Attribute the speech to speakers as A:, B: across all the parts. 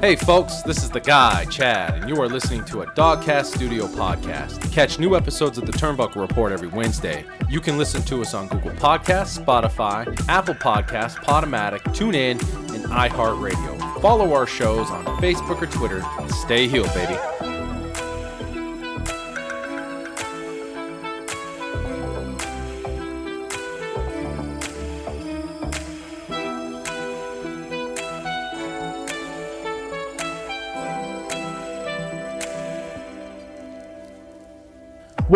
A: Hey folks, this is the guy, Chad, and you are listening to a Dogcast Studio podcast. Catch new episodes of the Turnbuckle Report every Wednesday, you can listen to us on Google Podcasts, Spotify, Apple Podcasts, Podomatic, TuneIn, and iHeartRadio. Follow our shows on Facebook or Twitter, and stay healed, baby.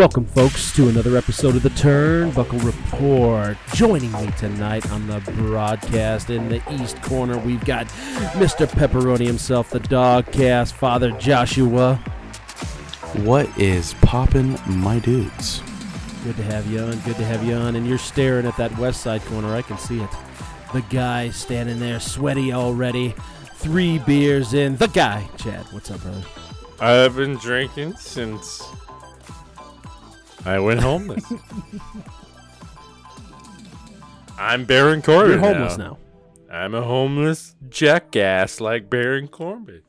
B: Welcome, folks, to another episode of the Turnbuckle Report. Joining me tonight on the broadcast in the East Corner, we've got Mr. Pepperoni himself, the Dogcast Father Joshua.
C: What is poppin', my dudes?
B: Good to have you on. Good to have you on. And you're staring at that West Side corner. I can see it. The guy standing there, sweaty already. Three beers in. The guy, Chad. What's up, brother?
D: I've been drinking since I went homeless. I'm Baron Corbin.
B: You're homeless now.
D: I'm a homeless jackass like Baron Corbin.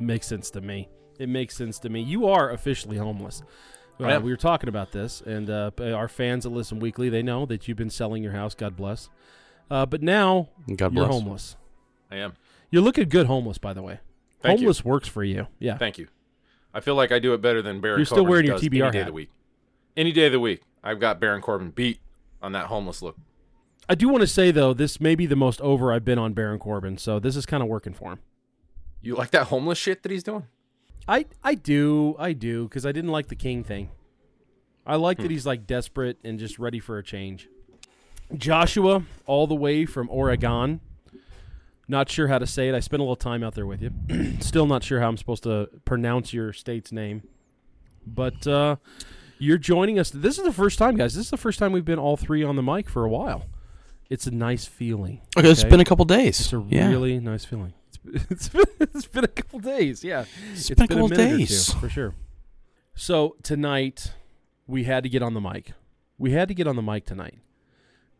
B: Makes sense to me. It makes sense to me. You are officially homeless. Uh, we were talking about this, and uh, our fans that listen weekly, they know that you've been selling your house. God bless. Uh, but now
C: God
B: you're
C: bless.
B: homeless.
A: I am.
B: You're looking good homeless, by the way.
A: Thank you.
B: homeless works for you. Yeah.
A: Thank you. I feel like I do it better than Baron
B: You're still
A: Corbin
B: wearing your TBR
A: day
B: hat.
A: of the week. Any day of the week, I've got Baron Corbin beat on that homeless look.
B: I do want to say though, this may be the most over I've been on Baron Corbin, so this is kind of working for him.
A: You like that homeless shit that he's doing?
B: I I do I do because I didn't like the King thing. I like that he's like desperate and just ready for a change. Joshua, all the way from Oregon. Not sure how to say it. I spent a little time out there with you. Still not sure how I'm supposed to pronounce your state's name. But uh, you're joining us. This is the first time, guys. This is the first time we've been all three on the mic for a while. It's a nice feeling.
C: Okay, it's been a couple days.
B: It's a
C: yeah.
B: really nice feeling. It's, it's, been, it's been a couple days, yeah.
C: It's been a couple
B: minute or
C: days.
B: two, for sure. So tonight, we had to get on the mic. We had to get on the mic tonight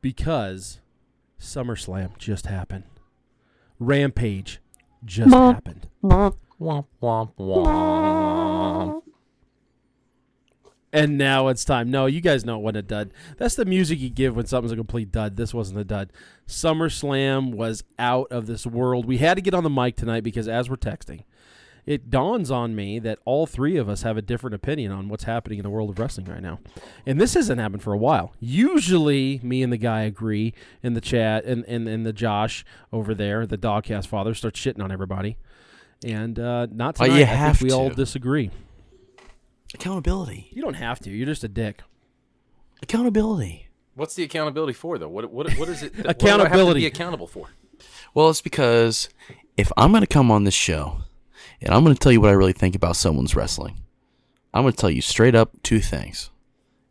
B: because SummerSlam just happened. Rampage just happened.
A: Womp womp womp.
B: And now it's time. No, you guys know when a dud. That's the music you give when something's a complete dud. This wasn't a dud. SummerSlam was out of this world. We had to get on the mic tonight because as we're texting, it dawns on me that all three of us have a different opinion on what's happening in the world of wrestling right now. And this hasn't happened for a while. Usually me and the guy agree in the chat and, and, and the Josh over there, the dogcast father, starts shitting on everybody. And uh, not
C: Oh,
B: tonight.
C: you
B: I
C: have
B: think we all disagree.
C: Accountability.
B: You don't have to. You're just a dick.
C: Accountability.
A: What's the accountability for, though? What what what is it? that- What do I have to
B: Accountability.
A: be accountable for?
C: Well, it's because if I'm going to come on this show and I'm going to tell you what I really think about someone's wrestling, I'm going to tell you straight up two things: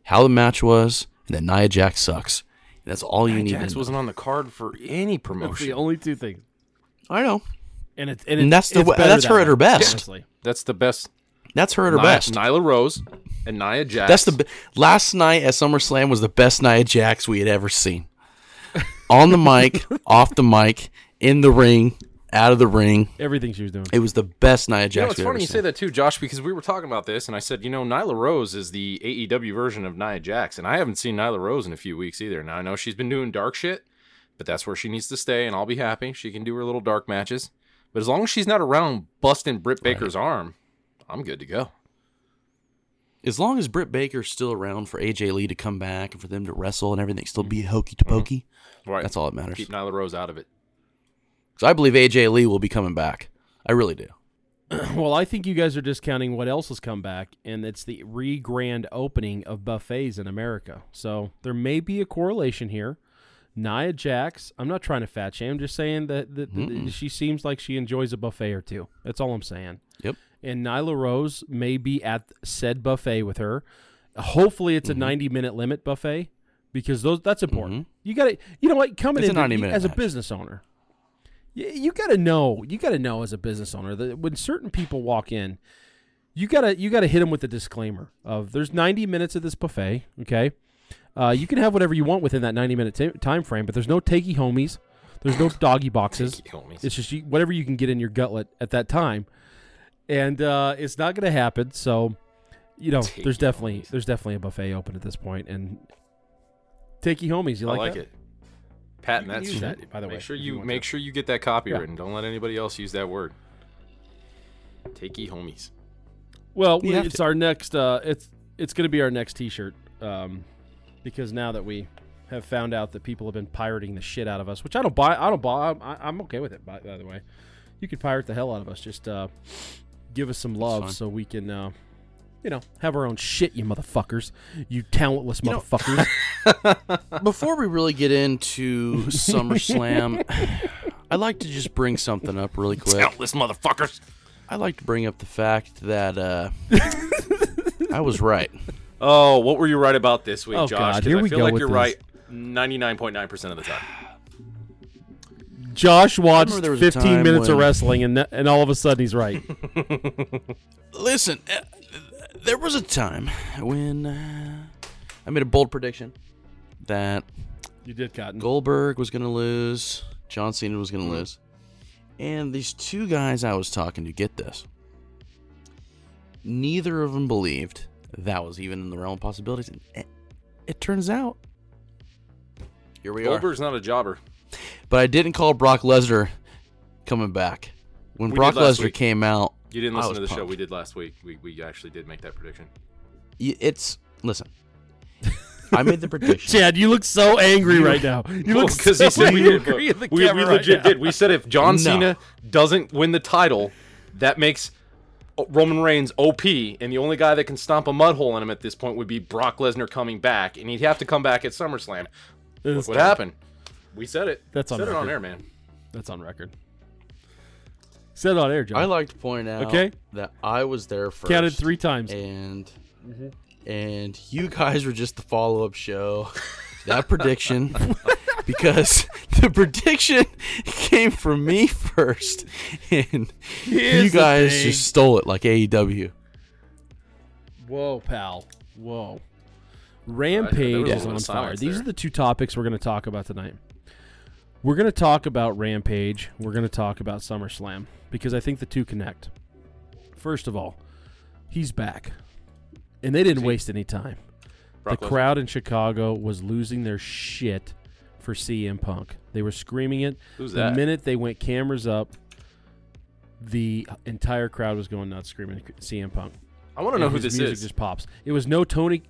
C: how the match was, and that Nia Jax sucks. And that's all you need
A: Jax
C: to
A: wasn't on the card for any
B: That's
A: promotion.
B: the only two things.
C: I know.
B: And it's and,
C: And that's the
B: it's
C: that's
B: that
C: her at her best.
B: honestly.
A: That's the best.
C: That's her at her
A: Nia-
C: best.
A: Nyla Rose and Nia Jax.
C: That's the be- last night at SummerSlam was the best Nia Jax we had ever seen. On the mic, off the mic, in the ring, out of the ring.
B: Everything she was doing.
C: It was the best Nia Jax
A: You know, it's funny
C: ever
A: you
C: seen.
A: say that too, Josh, because we were talking about this, and I said, you know, Nyla Rose is the AEW version of Nia Jax, and I haven't seen Nyla Rose in a few weeks either. Now I know she's been doing dark shit, but that's where she needs to stay, and I'll be happy. She can do her little dark matches, but as long as she's not around busting Britt Baker's arm, I'm good to go.
C: As long as Britt Baker's still around for AJ Lee to come back and for them to wrestle and everything still be mm-hmm. hokey to pokey, mm-hmm.
A: Right,
C: that's all that matters.
A: Keep Nyla Rose out of it.
C: Because I believe AJ Lee will be coming back. I really do.
B: well, I think you guys are discounting what else has come back, and it's the re grand opening of buffets in America. So there may be a correlation here. Nia Jax, I'm not trying to fat shame. I'm just saying that, that, that she seems like she enjoys a buffet or two. That's all I'm saying.
C: Yep.
B: And Nyla Rose may be at said buffet with her. Hopefully, it's a 90 minute limit buffet because those that's important. You got to, you know what, coming
C: It's
B: in
C: 90 minute
B: as a business owner, you, you got to know, you got to know as a business owner that when certain people walk in, you gotta you gotta hit them with a disclaimer of there's 90 minutes of this buffet. Okay, uh, you can have whatever you want within that 90 minute ta time frame, but there's no takey homies. There's no doggy boxes.
A: Take it, homies.
B: It's just you, whatever you can get in your gutlet at that time, and uh, it's not going to happen. So, you know,
A: Take
B: there's definitely
A: homies.
B: there's definitely a buffet open at this point, and takey homies. You
A: I
B: like,
A: like
B: that?
A: it. Patent
B: You
A: that
B: use
A: shit.
B: that, by the way,
A: make sure
B: you
A: you make
B: to.
A: sure you get that copywritten. Don't let anybody else use that word. Takey homies.
B: Well, we- it's
C: to.
B: our next. Uh, it's it's going to be our next T-shirt, um, because now that we have found out that people have been pirating the shit out of us, which I don't buy. I don't buy. I'm, I- I'm okay with it. By, by the way, you can pirate the hell out of us. Just uh, give us some love so we can, uh, you know, have our own shit. You motherfuckers. You talentless
C: know-
B: motherfuckers.
C: Before we really get into SummerSlam, I'd like to just bring something up really quick.
A: Countless motherfuckers.
C: I'd like to bring up the fact that uh, I was right.
A: Oh, what were you right about this week,
B: Oh,
A: Josh?
B: God,
A: 'Cause
B: here
A: I
B: we
A: feel
B: go
A: like you're
B: this.
A: right 99.9% of the time.
B: Josh watched
C: remember there was a
B: 15
C: time
B: minutes of wrestling, and and all of a sudden he's right.
C: Listen, uh, there was a time when uh, I made a bold prediction that
B: you did, Cotton.
C: Goldberg was going to lose, John Cena was going to lose. And these two guys I was talking to get this. Neither of them believed that was even in the realm of possibilities. And it, it turns out, here we are.
A: Goldberg's not a jobber.
C: But I didn't call Brock Lesnar coming back. When
A: We
C: Brock Lesnar
A: week.
C: came out,
A: You didn't
C: I
A: listen
C: was
A: to the show we did last week. We, we actually did make that prediction.
C: it's listen. I made the prediction.
B: Chad, you look so angry right now. You look
A: because
B: so
A: he said we did.
B: angry at
A: We, we
B: camera right
A: legit did. We said if John
C: No.
A: Cena doesn't win the title, that makes Roman Reigns OP, and the only guy that can stomp a mud hole in him at this point would be Brock Lesnar coming back, and he'd have to come back at SummerSlam. Look
B: That's,
A: what happened? We said it.
B: That's on
A: said it on air, man.
B: that's on record. Said it on air, John.
C: I like to point out
B: Okay.
C: that I was there first.
B: Counted three times.
C: and mm-hmm. and you guys were just the follow up show. That prediction, because the prediction came from me first, and
B: Here's
C: you guys just stole it like AEW.
B: Whoa, pal. Whoa. Rampage is on fire.
A: silence
B: These
A: there.
B: are the two topics we're going to talk about tonight. We're going to talk about Rampage. We're going to talk about SummerSlam because I think the two connect. First of all, he's back. And they didn't waste any time.
A: Brock
B: the
A: Lesnar.
B: crowd in Chicago was losing their shit for CM Punk. They were screaming it.
A: Who's
B: the
A: that?
B: minute they went cameras up, the entire crowd was going nuts screaming CM Punk.
A: I want to know who
B: his
A: this
B: music
A: is.
B: just pops. It was no Tony.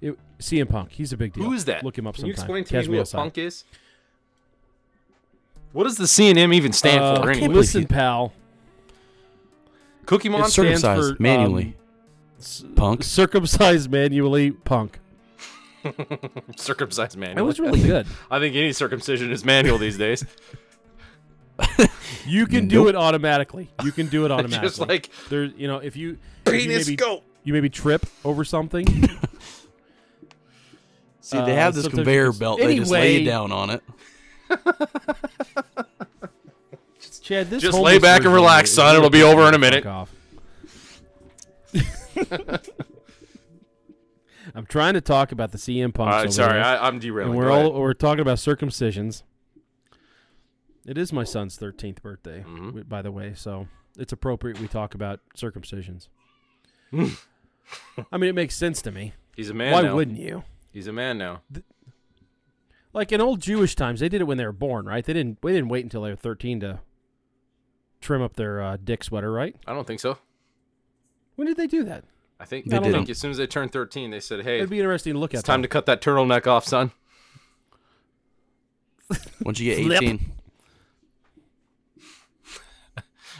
B: It, CM Punk. He's a big deal.
A: Who is that?
B: Look him up
A: Can you
B: sometime.
A: explain to
B: Catch
A: me what
B: outside.
A: Punk is? What does the C and M even stand
B: Uh,
A: for?
C: can't
A: Anyway?
B: Listen,
C: you-
B: pal.
A: Cookie
C: It's
A: Monster.
B: stands
C: circumcised
B: for,
C: manually.
B: um, s-
C: Punk.
B: Circumcised manually punk.
A: circumcised manually.
B: That was really good.
A: I think any circumcision is manual these days.
B: You can do it automatically. You can do it automatically.
A: Just like
B: there, you know, if you if you
A: penis
B: maybe,
A: go.
B: you maybe trip over something.
C: See,
B: Uh,
C: they have this conveyor
B: just-
C: belt. They just lay you down on it.
B: Chad, this
A: Just lay back and relax, son. It'll be over in a minute.
B: I'm trying to talk about the CM Punk.
A: Right, sorry, I, I'm derailing.
B: and we're all we're talking about circumcisions. It is my son's 13th birthday,
A: Mhm.
B: by the way, so it's appropriate we talk about circumcisions. I mean, it makes sense to me.
A: He's a man
B: Why
A: now.
B: wouldn't you?
A: He's a man now.
B: Like in old Jewish times, they did it when they were born, right? They didn't. They didn't wait until they were 13 to trim up their uh, dick sweater, right?
A: I don't think so.
B: When did they do that?
A: I think
C: They
A: I think
C: didn't.
A: as soon as they turned 13, they said, "Hey,
B: It'd be interesting to look
A: it's
B: at.
A: time to cut that turtleneck off, son."
C: Once you get 18,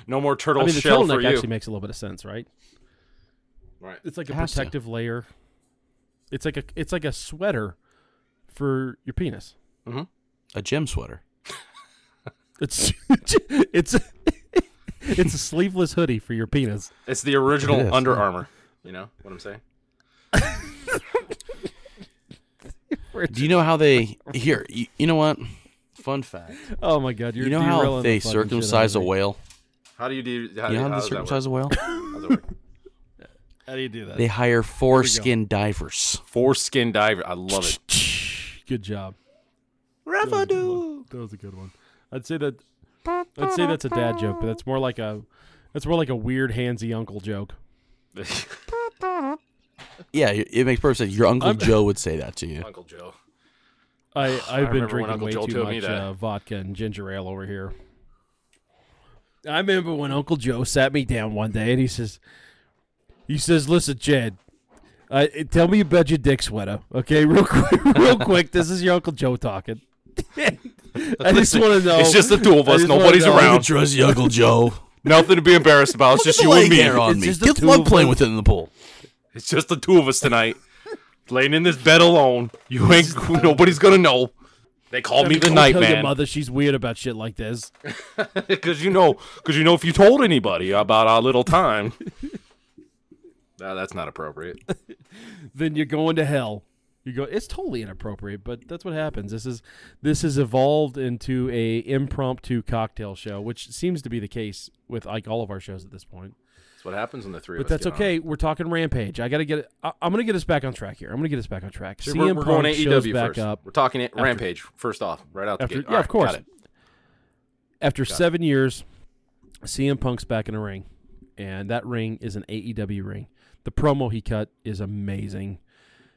A: No more turtle
B: I mean, the
A: shell for
B: turtleneck
A: you.
B: actually makes a little bit of sense, right?
A: right.
B: It's like a
C: It has to.
B: protective layer. It's like a it's like a sweater for your penis. Mm-hmm.
C: a gym sweater.
B: It's it's it's a sleeveless hoodie for your penis.
A: It's the original
C: It is.
A: Under Armour. You know what I'm saying?
C: Do you know how they here? You, you know what? Fun fact.
B: Oh my god, you're
C: you know how they
B: the fucking shit out
C: circumcise a whale?
A: How do you do? How,
C: You know how
A: how
C: they
A: that
C: circumcise a whale?
A: How's it work?
B: How do you do that?
C: They hire foreskin divers.
A: Foreskin diver. I love it.
B: Good job. That was a good one. That was a good one. I'd say that. I'd say that's a dad joke, but that's more like a. That's more like a weird handsy uncle joke.
C: Yeah, it it makes perfect sense. Your Uncle
B: I'm-
C: Joe would say that to you.
A: Uncle Joe.
B: I I've been drinking way
A: Joe
B: too much uh, vodka and ginger ale over here. I remember when Uncle Joe sat me down one day and he says, he says, "Listen, Jed, uh, tell me about your dick sweater, okay? Real quick, real quick. This is your Uncle Joe talking. I just want to know.
A: It's just the two of us. Nobody's
B: know-
C: I
A: around.
C: trust you, Uncle Joe.
A: Nothing to be embarrassed about. It's
C: Put
A: just
C: the
A: you and
C: leg
A: me.
C: hair on
B: It's
C: me.
B: just the
C: Get
B: two
C: love playing
B: us.
C: with it in the pool.
A: It's just the two of us tonight, laying in this bed alone. You ain't. Nobody's gonna know. They call me the
B: don't
A: night
B: tell your
A: man
B: mother she's weird about shit like this.
A: because you know, because you know, if you told anybody about our little time, nah, that's not appropriate.
B: then you're going to hell. You go. It's totally inappropriate, but that's what happens. This is this has evolved into a impromptu cocktail show, which seems to be the case with like all of our shows at this point.
A: That's what happens when the three
B: But
A: of us.
B: that's
A: get on.
B: okay. We're talking Rampage. I got to get. I, I'm going to get us back on track here. I'm going to get us back on track.
A: So
B: CM
A: we're, we're going
B: Punk shows
A: AEW
B: back
A: first.
B: up
A: We're talking it Rampage first off, right out the gate.
B: Yeah,
A: All
B: of
A: right,
B: course.
A: got it.
B: After seven years, CM Punk's back in a ring, and that ring is an AEW ring. The promo he cut is amazing.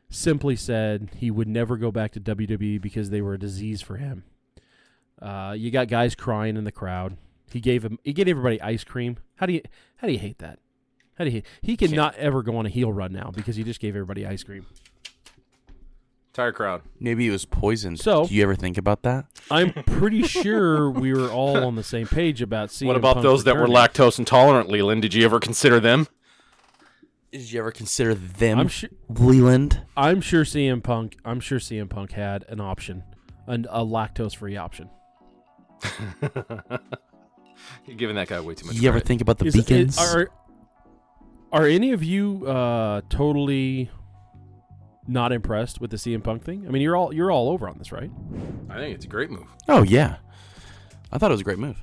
B: Simply said, he would never go back to WWE because they were a disease for him. Uh, you got guys crying in the crowd. He gave him. He gave everybody ice cream. How do you? How do you hate that? How do you? Hate, he cannot ever go on a heel run now because he just gave everybody ice cream.
A: Entire crowd.
C: Maybe it was poisoned.
B: So-
C: do you ever think about that?
B: I'm pretty sure we were all on the same page about CM
A: What about
B: Punk
A: those that were lactose intolerant, Leland? Did you ever consider them?
C: Did you ever consider them,
B: I'm sure.
C: Leland?
B: I'm sure CM Punk. I'm sure CM Punk had an option, an, a lactose-free option.
A: You're giving that guy way too much.
C: You ever think about the
B: Is-
C: beacons?
B: is- are are any of you uh, totally not impressed with the CM Punk thing? I mean, you're all you're all over on this, right?
A: I think it's a great move.
C: oh yeah, I thought it was a great move.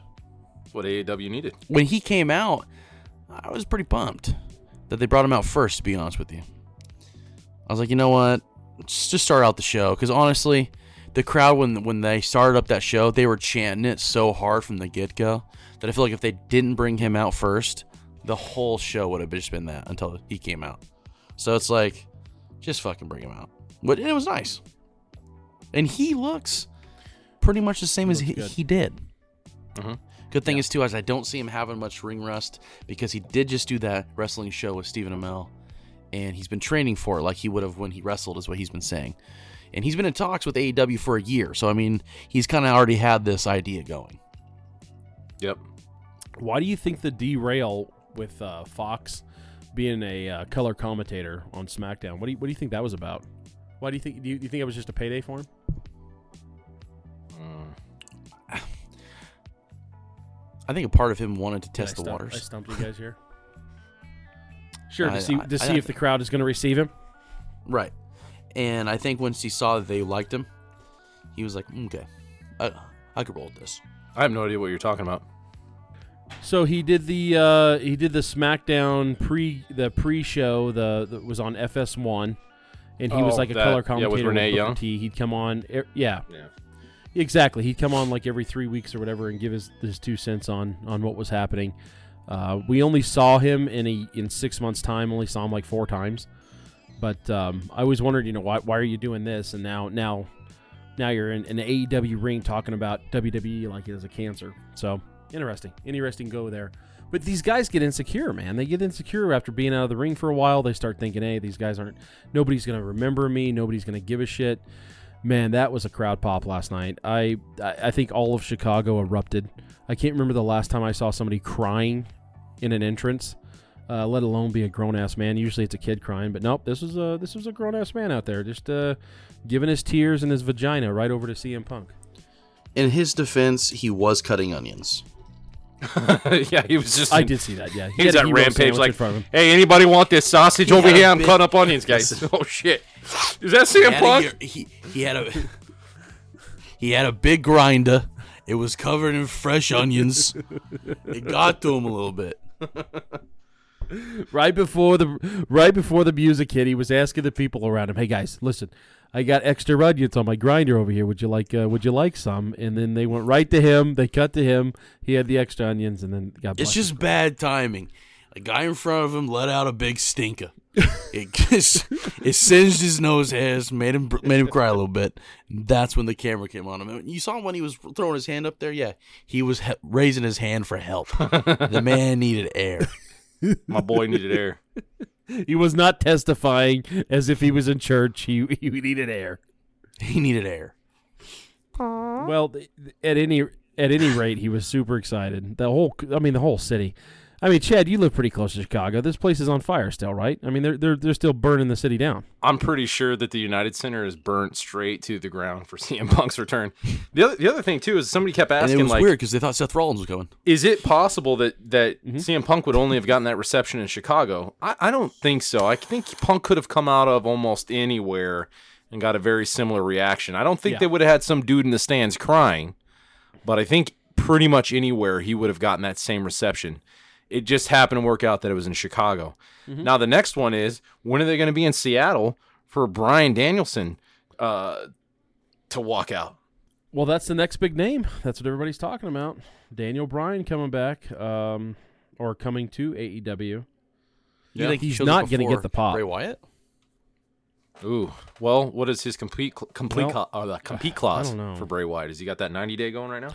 A: It's what AEW needed.
C: When he came out, I was pretty pumped that they brought him out first. To be honest with you, I was like, you know what, just just start out the show because honestly, the crowd when when they started up that show, they were chanting it so hard from the get go that I feel like if they didn't bring him out first, the whole show would have just been that until he came out. So it's like, just fucking bring him out. But it was nice, and he looks pretty much the same as he, he did.
A: Mhm.
C: Good thing is too is I don't see him having much ring rust because he did just do that wrestling show with Stephen Amell, and he's been training for it like he would have when he wrestled, is what he's been saying. And he's been in talks with AEW for a year, so I mean he's kind of already had this idea going.
A: Yep.
B: Why do you think the derail with uh, Fox being a uh, color commentator on SmackDown? What do you what do you think that was about? Why do you think do you, do you think it was just a payday for him?
C: I think a part of him wanted to
B: Did I
C: test the
B: waters. I stumped you guys here. Sure, to
C: I-
B: see to
C: I-
B: see if the crowd is going to receive him.
C: Right. And I think once he saw that they liked him, he was like, "Mm, okay, I, I could roll with this.
A: I have no idea what you're talking about.
B: So he did the uh, he did the SmackDown pre the pre show the that was on FS1, and he was
A: Oh,
B: like a
A: that-
B: color
A: yeah, with
B: commentator
A: Renee
B: Booker
A: Young?
B: T. He'd come on, er, yeah,
A: Yeah.
B: Exactly. He'd come on like every three weeks or whatever and give his his two cents on on what was happening. Uh, we only saw him in a in six months time. Only saw him like four times, but um, I always wondered, you know, why why are you doing this? And now now now you're in an AEW ring talking about WWE like it is a cancer. So interesting, interesting go there. But these guys get insecure, man. They get insecure after being out of the ring for a while. They start thinking, hey, these guys aren't. Nobody's gonna remember me. Nobody's gonna give a shit. Man, that was a crowd pop last night. I I I think all of Chicago erupted. I can't remember the last time I saw somebody crying in an entrance, uh, let alone be a grown ass man. Usually it's a kid crying, but nope, this was a this was a grown ass man out there just uh, giving his tears and his vagina right over to CM Punk.
C: In his defense, he was cutting onions.
A: yeah, he was just.
B: I did see that. Yeah,
A: He was
B: had a
A: at rampage like,
B: front of him.
A: hey, anybody want this sausage
C: He
A: over here? I'm
C: big-
A: cutting up onions, guys. oh shit, is that CM
C: He had, a,
A: Punk?
C: year- he, he had a he had a big grinder. It was covered in fresh onions. It got to him a little bit.
B: right before the right before the music hit, he was asking the people around him, "Hey guys, listen, I got extra onions on my grinder over here. Would you like uh, Would you like some?" And then they went right to him. They cut to him. He had the extra onions, and then got.
C: It's just bad timing. A guy in front of him let out a big stinker. it just, it singed his nose hairs, made him made him cry a little bit. That's when the camera came on him. You saw him when he was throwing his hand up there. Yeah, he was he- raising his hand for help. the man needed air.
A: My boy needed air.
B: he was not testifying as if he was in church. He he needed air.
C: He needed air.
B: Well, at any at any rate, he was super excited. The whole, I mean, the whole city. I mean, Chad, you live pretty close to Chicago. This place is on fire still, right? I mean, they're they're they're still burning the city down.
A: I'm pretty sure that the United Center is burnt straight to the ground for CM Punk's return. The other, the other thing too is somebody kept
C: And
A: asking
C: it was
A: like,
C: weird because they thought Seth Rollins was going.
A: is it possible that that
B: Mm-hmm.
A: CM Punk would only have gotten that reception in Chicago? I, I don't think so. I think Punk could have come out of almost anywhere and got a very similar reaction. I don't think
B: Yeah.
A: they would have had some dude in the stands crying, but I think pretty much anywhere he would have gotten that same reception. It just happened to work out that it was in Chicago.
B: Mm-hmm.
A: Now the next one is when are they going to be in Seattle for Bryan Danielson uh, to walk out?
B: Well, that's the next big name. That's what everybody's talking about. Daniel Bryan coming back, um, or coming to AEW.
C: You
A: Yeah.
C: think
B: He's not gonna get the pop.
C: Bray Wyatt.
A: Ooh, well, what is his complete cl- complete
B: Well,
A: cla- uh, the compete clause for Bray Wyatt? Has he got that 90 day going right now?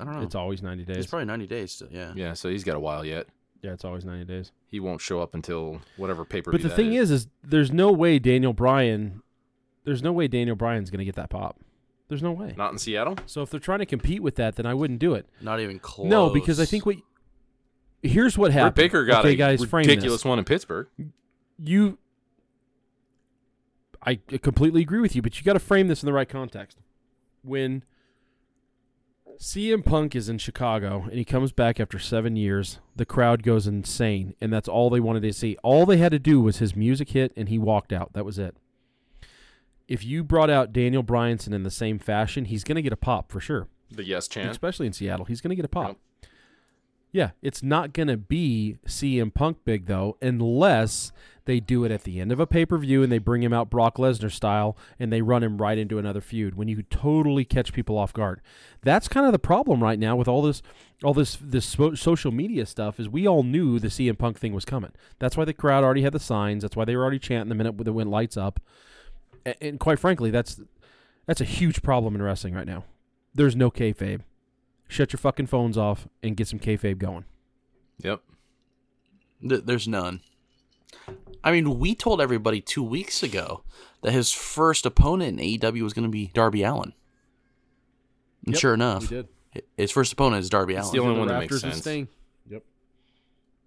C: I don't know.
B: It's always ninety days.
C: It's probably ninety days still. Yeah.
A: Yeah, so he's got a while yet.
B: yeah, it's always ninety days.
A: He won't show up until whatever paper.
B: But the thing is, is there's no way Daniel Bryan, there's no way Daniel Bryan's going to get that pop. There's no way.
A: not in Seattle.
B: So if they're trying to compete with that, then I wouldn't do it.
C: Not even close.
B: No, because I think what here's what
A: Britt
B: happened.
A: Baker got
B: okay,
A: a
B: guys, frame
A: ridiculous one in Pittsburgh.
B: You, I completely agree with you, but you got to frame this in the right context. When CM Punk is in Chicago and he comes back after seven years, the crowd goes insane, and that's all they wanted to see. All they had to do was his music hit, and he walked out. That was it. If you brought out Daniel Bryanson in the same fashion, he's going to get a pop for sure
A: The yes chant.
B: especially in Seattle. He's going to get a pop. Yeah, it's not going to be CM Punk big though, unless they do it at the end of a pay per view and they bring him out Brock Lesnar style and they run him right into another feud when you totally catch people off guard. That's kind of the problem right now with all this, all this this social media stuff. Is we all knew the CM Punk thing was coming. That's why the crowd already had the signs. That's why they were already chanting the minute that went lights up. And quite frankly, that's that's a huge problem in wrestling right now. There's no kayfabe shut your fucking phones off and get some kayfabe going.
A: Yep.
C: There's none. I mean, we told everybody two weeks ago that his first opponent in AEW was going to be Darby Allin. And
B: Yep,
C: sure enough,
B: did.
C: his first opponent is Darby Allin.
A: the only one that makes sense.
B: Yep.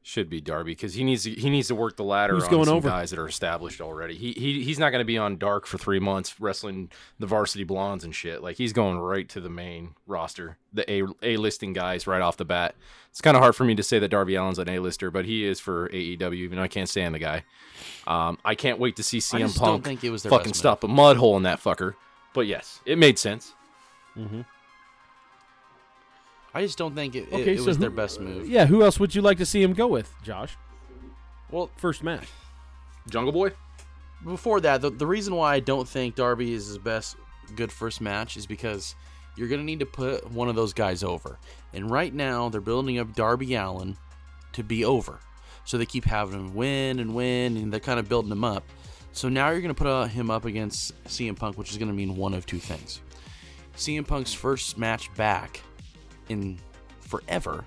A: Should be Darby because he needs to, he needs to work the ladder
B: Who's
A: on
B: going
A: some
B: over?
A: guys that are established already. He, he he's not going to be on Dark for three months wrestling the Varsity Blondes and shit. Like he's going right to the main roster, the A A listing guys right off the bat. It's kind of hard for me to say that Darby Allin's an A lister, but he is for AEW. Even though I can't stand the guy. Um, I can't wait to see CM
C: just
A: Punk
C: don't think it was their
A: fucking
C: best move.
A: stop a mud hole in that fucker. But yes, it made sense.
C: I just don't think it, it-
B: Okay,
C: it
B: so
C: was
B: who-
C: their best move.
B: Yeah, who else would you like to see him go with, Josh?
C: Well,
B: First match.
A: Jungle Boy.
C: before that, the, the reason why I don't think Darby is his best good first match is because you're going to need to put one of those guys over. And right now, they're building up Darby Allin to be over. So they keep having him win and win, and they're kind of building him up. So now you're going to put uh, him up against CM Punk, which is going to mean one of two things. CM Punk's first match back in forever,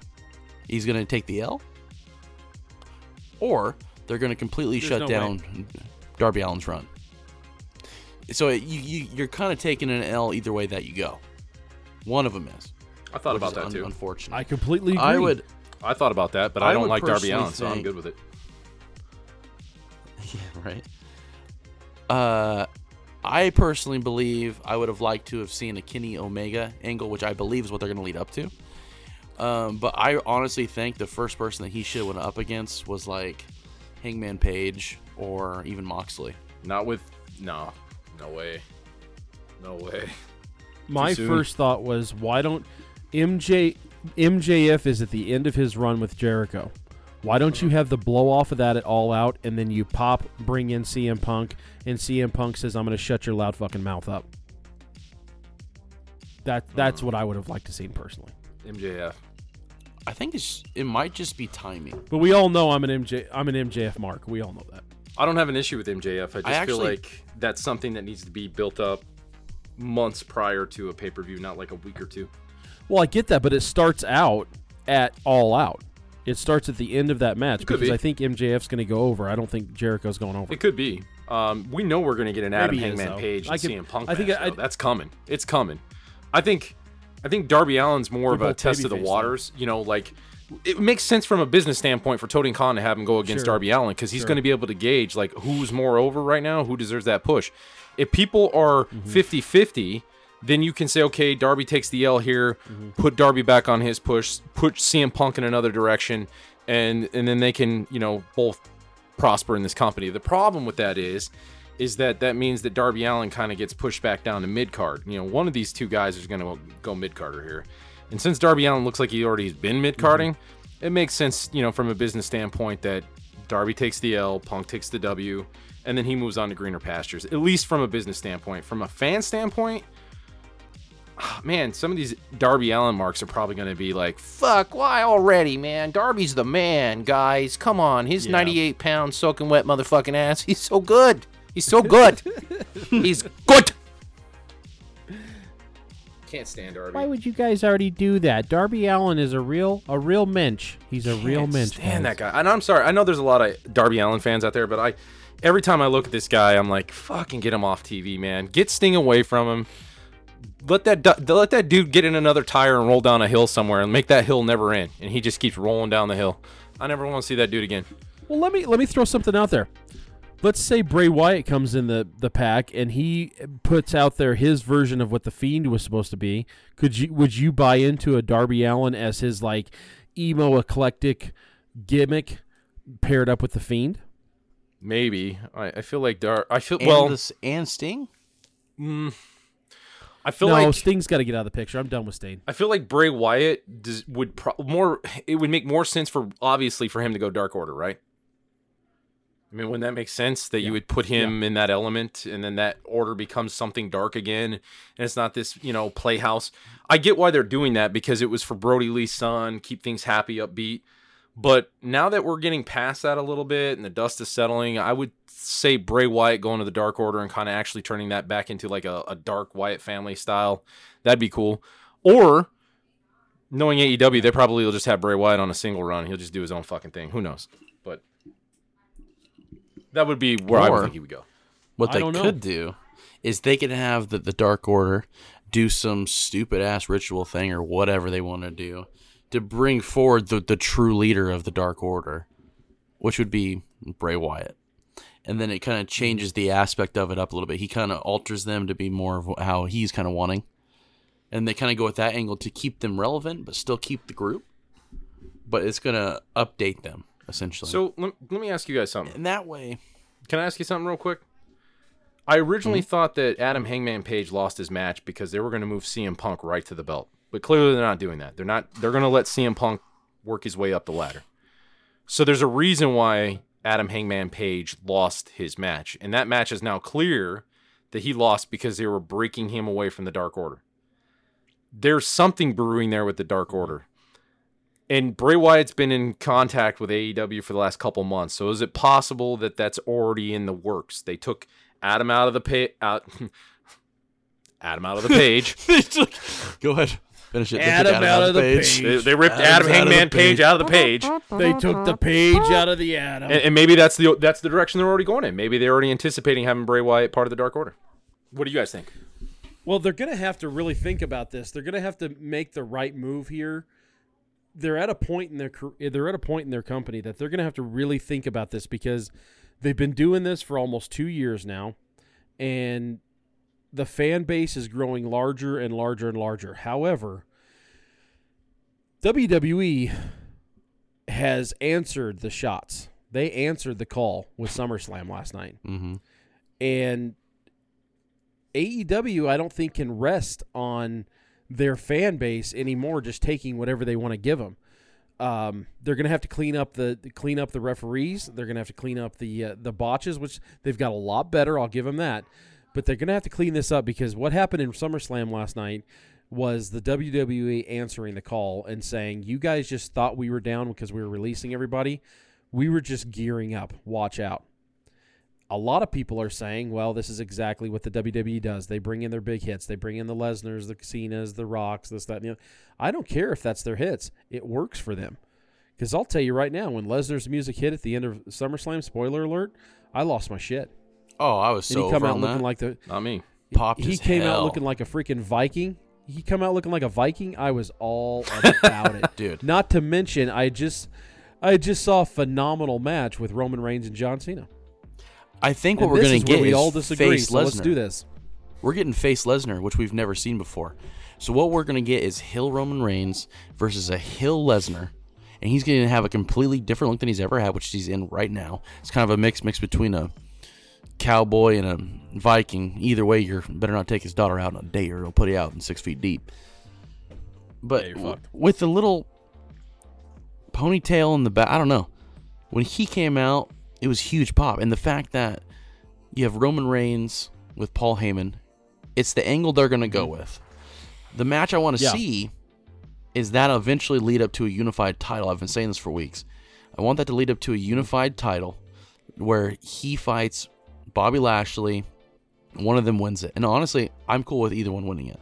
C: he's going to take the L, or they're going to completely
B: There's
C: shut
B: no
C: down Darby Allin's run. So you, you you're kind of taking an L either way that you go. One of them is.
A: I thought about that
C: un-
A: too.
B: I completely agree.
C: I would.
A: I thought about that, but I,
C: I
A: don't like Darby
C: personally
A: Allin, so I'm good with it.
C: Yeah, right. Uh, I personally believe I would have liked to have seen a Kenny Omega angle, which I believe is what they're going to lead up to. Um, but I honestly think the first person that he should have went up against was like Hangman Page or even Moxley.
A: Not with no, no way, no way.
B: My first thought was, why don't MJ MJF is at the end of his run with Jericho. Why don't you have the blow off of that at all out and then you pop, bring in CM Punk, and CM Punk says, I'm going to shut your loud fucking mouth up? That That's what I would have liked to see personally.
A: MJF.
C: I think it's it might just be timing.
B: But we all know I'm an MJ. I'm an MJF mark. We all know that.
A: I don't have an issue with MJF. I just feel
C: actually-
A: like that's something that needs to be built up months prior to a pay per view, not like a week or two.
B: Well, I get that, but it starts out at all out. It starts at the end of that match
A: could
B: because
A: be.
B: I think MJF's going to go over. I don't think Jericho's going over.
A: It could be. Um, we know we're going to get an Adam
B: Maybe is,
A: Hangman
B: though.
A: Page
B: I
A: and
B: could-
A: CM Punk.
B: I think
A: match,
B: I-
A: that's coming. It's coming. I think. I think Darby Allin's more of a test of the
B: babyface, though.
A: waters. You know, like it makes sense from a business standpoint for Tony Khan to have him go against
B: Sure.
A: Darby Allin because he's
B: Sure.
A: going to be able to gauge like who's more over right now, who deserves that push. If people are
B: Mm-hmm.
A: 50-50, then you can say, okay, Darby takes the L here,
B: Mm-hmm.
A: put Darby back on his push, put CM Punk in another direction, and and then they can, you know, both prosper in this company. The problem with that is, is that that means that Darby Allin kind of gets pushed back down to mid card. You know, one of these two guys is going to go mid carder here, and since Darby Allin looks like he already has been mid carding, it makes sense, you know, from a business standpoint that Darby takes the L, Punk takes the W, and then he moves on to greener pastures. At least from a business standpoint. From a fan standpoint, ah, man, some of these Darby Allin marks are probably going to be like, fuck, why already, man? Darby's the man, guys. Come on. His
B: Yeah.
A: 98 pound soaking wet motherfucking ass. He's so good. He's so good. He's good. Can't stand Darby.
B: Why would you guys already do that? Darby Allin is a real a real mensch. He's a real
A: Can't
B: mensch.
A: Stand
B: guys.
A: that guy. And I'm sorry. I know there's a lot of Darby Allin fans out there, but I, every time I look at this guy, I'm like, fucking get him off TV, man. Get Sting away from him. Let that du- let that dude get in another tire and roll down a hill somewhere and make that hill never end. And he just keeps rolling down the hill. I never want to see that dude again.
B: Well, let me let me throw something out there. Let's say Bray Wyatt comes in the, the pack and he puts out there his version of what the Fiend was supposed to be. Could you would you buy into a Darby Allin as his like emo eclectic gimmick paired up with the Fiend?
A: Maybe I, I feel like Dar. I feel
C: And
A: well.
C: this and Sting.
A: Mm, I feel
B: no,
A: like
B: Sting's got to get out of the picture. I'm done with Sting.
A: I feel like Bray Wyatt does, would pro- more. It would make more sense for obviously for him to go Dark Order, right? I mean, wouldn't that make sense that you would put him in that element, and then that order becomes something dark again, and it's not this you know playhouse. I get why they're doing that because it was for Brodie Lee's son, keep things happy, upbeat. But now that we're getting past that a little bit and the dust is settling, I would say Bray Wyatt going to the Dark Order and kind of actually turning that back into like a, a dark Wyatt family style. That'd be cool. Or knowing AEW, they probably will just have Bray Wyatt on a single run. He'll just do his own fucking thing. Who knows? But that would be where I would think he would go.
C: What they
B: don't know.
C: could do is they could have the, the Dark Order do some stupid ass ritual thing or whatever they want to do to bring forward the, the true leader of the Dark Order, which would be Bray Wyatt. And then it kind of changes the aspect of it up a little bit. He kind of alters them to be more of how he's kind of wanting. And they kind of go with that angle to keep them relevant, but still keep the group. But it's going to update them, essentially.
A: So let, let me ask you guys something.
C: in that way,
A: Can I ask you something real quick? I originally
B: Mm-hmm.
A: thought that Adam Hangman Page lost his match because they were going to move CM Punk right to the belt, but clearly they're not doing that. They're not. They're going to let CM Punk work his way up the ladder. So there's a reason why Adam Hangman Page lost his match, and that match is now clear that he lost because they were breaking him away from the Dark Order. There's something brewing there with the Dark mm-hmm. Order. And Bray Wyatt's been in contact with AEW for the last couple months. So is it possible that that's already in the works? They took Adam out of the pay out Adam out of the page.
C: go ahead. Finish it. They
B: Adam out of the page.
A: they, they ripped
C: Adam's
A: Adam
C: out
A: Hangman
C: the
A: Page
C: page.
A: out of the page.
B: They took the page out of the Adam.
A: And, and maybe that's the that's the direction they're already going in. Maybe they're already anticipating having Bray Wyatt part of the Dark Order. What do you guys think?
B: Well, they're going to have to really think about this. They're going to have to make the right move here. They're at a point in their car- they're at a point in their company that they're going to have to really think about this because they've been doing this for almost 2 years now and the fan base is growing larger and larger and larger. However, WWE has answered the shots. They answered the call with SummerSlam last night.
C: Mm-hmm.
B: And AEW, I don't think can rest on their fan base anymore, just taking whatever they want to give them. Um, they're going to have to clean up the clean up the referees. They're going to have to clean up the uh, the botches, which they've got a lot better. I'll give them that. But they're going to have to clean this up because what happened in SummerSlam last night was the WWE answering the call and saying, "You guys just thought we were down because we were releasing everybody. We were just gearing up. Watch out." A lot of people are saying, "Well, this is exactly what the WWE does. They bring in their big hits. They bring in the Lesnar's, the Cena's, the Rocks, this, that, and the other." I don't care if that's their hits. It works for them. Because I'll tell you right now, when Lesnar's music hit at the end of SummerSlam, spoiler alert, I lost my shit.
C: Oh, I was
B: And he come out looking
C: that.
B: like the
A: Not me.
C: Popped
B: he
C: as
B: came out looking like a freaking Viking. He come out looking like a Viking. I was all about it,
C: Dude.
B: Not to mention, I just, I just saw a phenomenal match with Roman Reigns and John Cena.
C: I think what
B: And
C: we're going
B: is
C: to
B: where
C: get
B: we
C: is
B: all disagree.
C: face
B: So let's
C: Lesnar.
B: do this.
C: We're getting face Lesnar, which we've never seen before. So what we're going to get is Hill Roman Reigns versus a Hill Lesnar. And he's going to have a completely different look than he's ever had, which he's in right now. It's kind of a mix mix between a cowboy and a Viking. Either way, you better not take his daughter out on a date or he'll put you out in six feet deep. But
B: Yeah,
C: w- with the little ponytail in the back, I don't know. When he came out, it was huge pop. And the fact that you have Roman Reigns with Paul Heyman, it's the angle they're going to go mm-hmm. with. The match I want to
B: Yeah.
C: see is that eventually lead up to a unified title. I've been saying this for weeks. I want that to lead up to a unified title where he fights Bobby Lashley. One of them wins it. And honestly, I'm cool with either one winning it.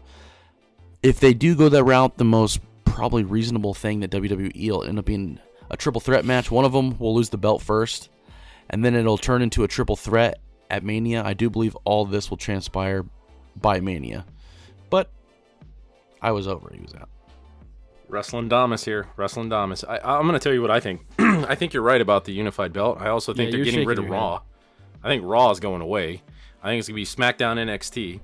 C: If they do go that route, the most probably reasonable thing that WWE will end up being a triple threat match. One of them will lose the belt first, and then it'll turn into a triple threat at Mania. I do believe all this will transpire by Mania. But I was over. He was out.
A: Wrestling Damas here. Wrestling Damas. I, I'm going to tell you what I think. I think you're right about the unified belt. I also think
B: Yeah,
A: they're getting rid of Raw. I think Raw is going away. I think it's going to be SmackDown NXT.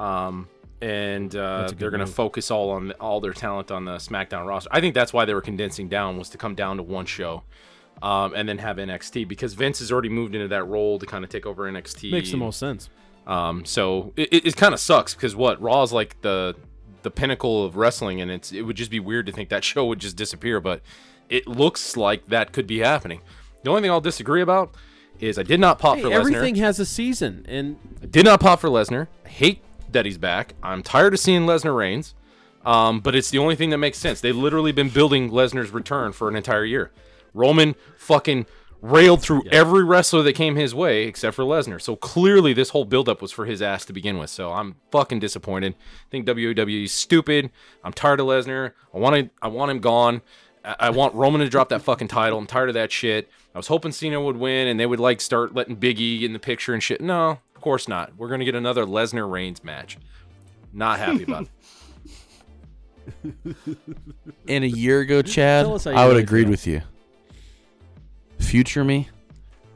A: Um, and uh,
B: That's a good
A: they're going to
B: move.
A: focus all on all their talent on the SmackDown roster. I think that's why they were condensing down was to come down to one show. Um, and then have NXT because Vince has already moved into that role to kind of take over NXT.
B: Makes the most sense.
A: Um, so it, it, it kind of sucks because what Raw is like the the pinnacle of wrestling, and it's it would just be weird to think that show would just disappear. But it looks like that could be happening. The only thing I'll disagree about is I did not pop
B: Hey,
A: for Lesnar.
B: everything has a season, and
A: I did not pop for Lesnar. I hate that he's back. I'm tired of seeing Lesnar reigns. Um, but it's the only thing that makes sense. They've literally been building Lesnar's return for an entire year. Roman fucking railed through every wrestler that came his way except for Lesnar. So clearly this whole buildup was for his ass to begin with. So I'm fucking disappointed. I think WWE is stupid. I'm tired of Lesnar. I want to, I want him gone. I I want Roman to drop that fucking title. I'm tired of that shit. I was hoping Cena would win and they would like start letting Biggie in the picture and shit. No, of course not. We're gonna get another Lesnar Reigns match. Not happy about it.
C: And a year ago, Chad,
B: Tell us how you
C: I would
B: really
C: agreed with you. Future me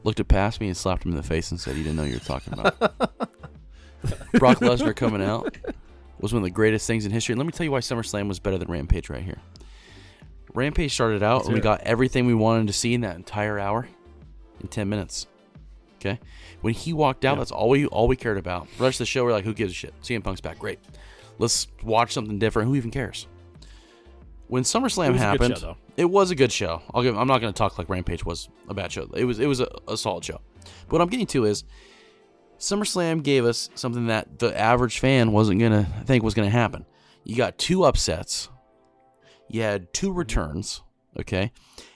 C: looked at past me and slapped him in the face and said, "You didn't know you were talking about." Brock Lesnar coming out was one of the greatest things in history. And let me tell you why SummerSlam was better than Rampage right here. Rampage started out and we got everything we wanted to see in that entire hour in ten minutes. Okay, when he walked out, that's all we all we cared about. The rest of the show, we're like, "Who gives a shit?" CM Punk's back, great. Let's watch something different. Who even cares? When SummerSlam
B: It was a good
C: happened,
B: show,
C: it was a good show. I'll give. I'm not going to talk like Rampage was a bad show. It was. It was a, a solid show. But what I'm getting to is, SummerSlam gave us something that the average fan wasn't going to think was going to happen. You got two upsets. You had two returns. Okay,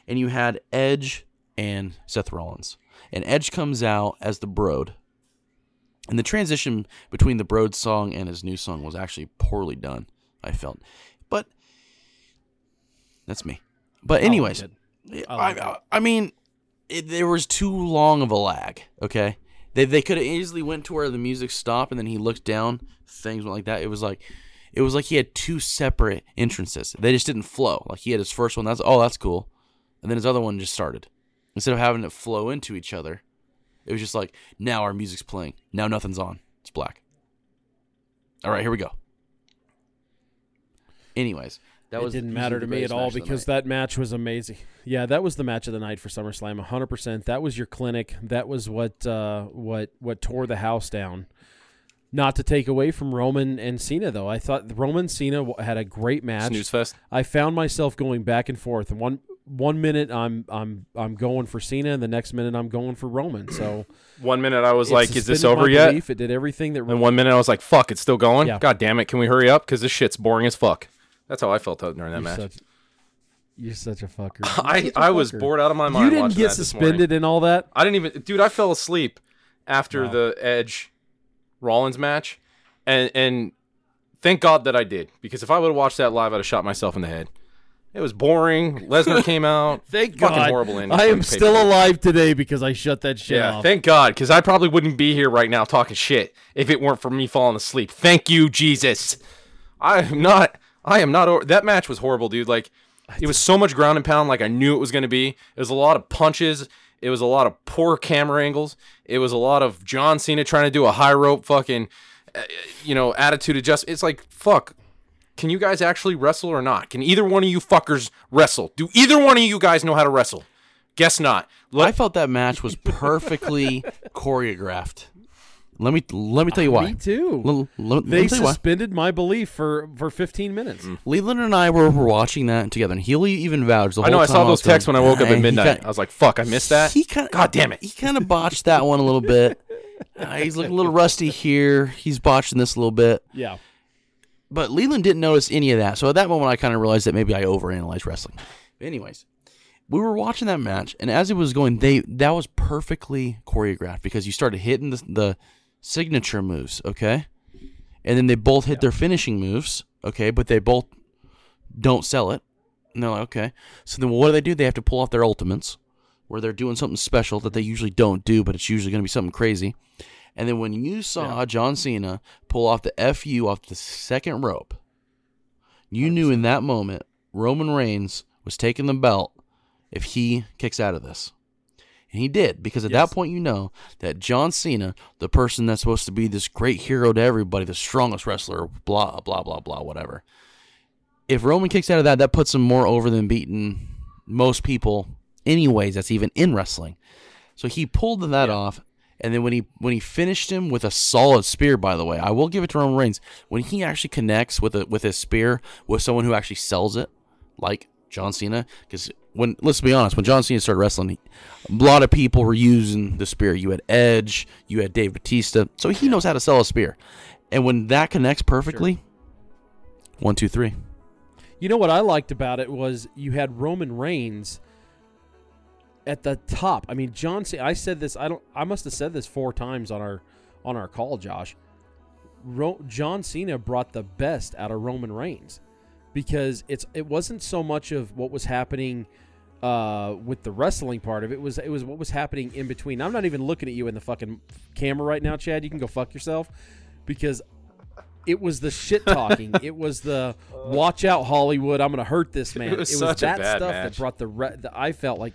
C: and you had Edge and Seth Rollins. And Edge comes out as the Brood. And the transition between the Brood song and his new song was actually poorly done. I felt, but that's me. But oh, anyways,
B: good.
C: I,
B: like
C: I,
B: it.
C: I mean, it, there was too long of a lag. Okay, they they could have easily went to where the music stopped and then he looked down, things went like that. It was like, it was like he had two separate entrances. They just didn't flow. Like he had his first one. That's oh that's cool, and then his other one just started. Instead of having it flow into each other, it was just like now our music's playing. Now nothing's on. It's black. All right, here we go. Anyways, that
B: it
C: was
B: didn't matter to me at all
C: match of the
B: because that match was amazing. Yeah, that was the match of the night for SummerSlam, 100%. That was your clinic. That was what uh, what what tore the house down. Not to take away from Roman and Cena, though, I thought Roman Cena had a great match.
A: Snooze fest.
B: I found myself going back and forth. And one one minute I'm I'm I'm going for Cena, and the next minute I'm going for Roman. So
A: One minute I was like, "Is this over yet?"
B: belief. It did everything that
A: And one minute I was like, "Fuck, it's still going."
B: Yeah.
A: God damn it! Can we hurry up? Because this shit's boring as fuck. That's how I felt during that
B: you're
A: match.
B: such, you're such a fucker.
A: I
B: You're such a
A: I was bored out of my mind.
B: You didn't get suspended and all that.
A: I didn't even, dude. I fell asleep after
B: Wow.
A: the Edge Rollins match, and and thank God that I did because if I would have watched that live, I'd have shot myself in the head. It was boring. Lesnar came out.
B: Thank
A: Fucking
B: God.
A: horrible ending
B: I am still alive today because I shut that shit
A: Yeah,
B: off.
A: thank God, because I probably wouldn't be here right now talking shit if it weren't for me falling asleep. Thank you, Jesus. I am not. I am not. Over, that match was horrible, dude. Like, it was so much ground and pound, like I knew it was going to be. It was a lot of punches. It was a lot of poor camera angles. It was a lot of John Cena trying to do a high rope fucking, uh, you know, attitude adjust. It's like fuck. Can you guys actually wrestle or not? Can either one of you fuckers wrestle? Do either one of you guys know how to wrestle? Guess not.
C: I felt that match was perfectly choreographed. Let me let me tell you why.
B: Me too.
C: Let, let- let
B: they
C: me tell why.
B: suspended my belief for for 15 minutes.
C: Leland and I were, were watching that together, and Healy even vouched. The
A: I know.
C: whole
A: I saw
C: was
A: those texts
C: going,
A: when I woke up
C: "Ah,"
A: at midnight.
C: kinda-
A: I was like, "Fuck, I missed that."
C: He kind
A: God damn it.
C: He kind of botched that one a little bit. Uh, he's looking a little rusty here. He's botching this a little bit.
B: Yeah.
C: But Leland didn't notice any of that. So at that moment, I kind of realized that maybe I overanalyzed wrestling. Anyways, we were watching that match, and as it was going, they that was perfectly choreographed because you started hitting the, the signature moves, okay, and then they both hit their finishing moves, okay, but they both don't sell it. And they're like, okay. So then what do they do? They have to pull off their ultimates, where they're doing something special that they usually don't do, but it's usually going to be something crazy. And then when you saw John Cena pull off the FU off the second rope, you knew in that moment Roman Reigns was taking the belt if he kicks out of this. And he did, because at
B: Yes.
C: that point you know that John Cena, the person that's supposed to be this great hero to everybody, the strongest wrestler, blah, blah, blah, blah, whatever. If Roman kicks out of that, that puts him more over than beating most people, anyways, that's even in wrestling. So he pulled that off, and then when he when he finished him with a solid spear, by the way, I will give it to Roman Reigns. When he actually connects with a with his spear with someone who actually sells it, like John Cena, because when let's be honest, when John Cena started wrestling, he, a lot of people were using the spear. You had Edge, you had Dave Batista, so he knows how to sell a spear. And when that connects perfectly, one, two, three.
B: You know what I liked about it was you had Roman Reigns at the top. I mean, John Cena. I said this. I don't. I must have said this four times on our on our call, Josh. Ro- John Cena brought the best out of Roman Reigns because it's it wasn't so much of what was happening uh, with the wrestling part of it. it was it was what was happening in between. I'm not even looking at you in the fucking camera right now, Chad. You can go fuck yourself because it was the shit talking. it was the watch out Hollywood. I'm gonna hurt this man.
A: It was such a
B: that stuff
A: match.
B: that brought the, re- the. I felt like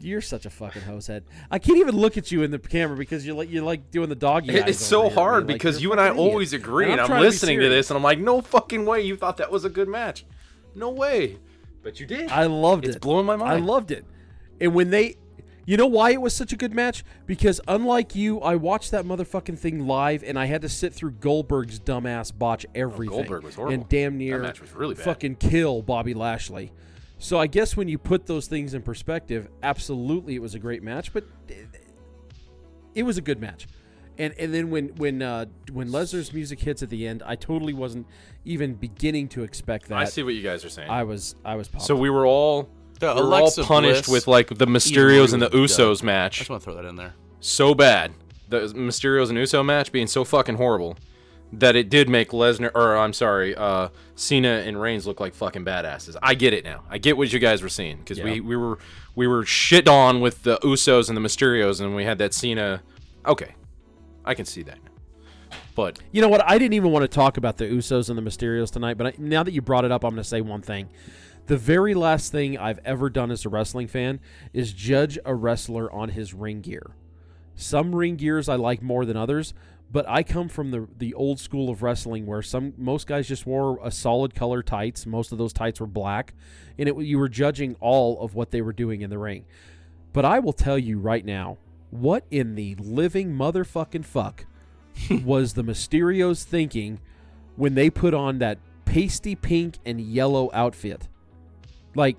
B: you're such a fucking hosehead. I can't even look at you in the camera because you're like you're like doing the doggy.
A: It- it's so
B: here,
A: hard.
B: Like,
A: because you and I
B: idiot.
A: always agree,
B: And
A: and
B: I'm
A: I'm,
B: trying to
A: listening to this, and I'm like, no fucking way, you thought that was a good match. No way, but you did.
B: I loved it.
A: It's blowing my mind.
B: I loved it. And when they, you know why it was such a good match? Because unlike you, I watched that motherfucking thing live, and I had to sit through Goldberg's dumbass botch oh, everything.
A: Goldberg was horrible.
B: And damn near
A: That match was really bad.
B: fucking kill Bobby Lashley. So I guess when you put those things in perspective, absolutely it was a great match, but it was a good match. And and then when when uh, when Lesnar's music hits at the end, I totally wasn't even beginning to expect that.
A: I see what you guys are saying.
B: I was I was pumped.
A: so we were all
C: The
A: we were
C: Alexa
A: all punished
C: Bliss
A: with like the Mysterios and the Usos
C: done. I
A: match
C: just want to throw that in there.
A: so bad. The Mysterios and Uso match being so fucking horrible that it did make Lesnar or I'm sorry, uh, Cena and Reigns look like fucking badasses. I get it now. I get what you guys were seeing because we we were we were shit on with the Usos and the Mysterios and we had that Cena. Okay, I can see that. But
B: You know what? I didn't even want to talk about the Usos and the Mysterios tonight, but I, now that you brought it up, I'm going to say one thing. The very last thing I've ever done as a wrestling fan is judge a wrestler on his ring gear. Some ring gears I like more than others, but I come from the the old school of wrestling where some most guys just wore a solid color tights. Most of those tights were black, and it you were judging all of what they were doing in the ring. But I will tell you right now, what in the living motherfucking fuck was the Mysterios thinking when they put on that pasty pink and yellow outfit? Like,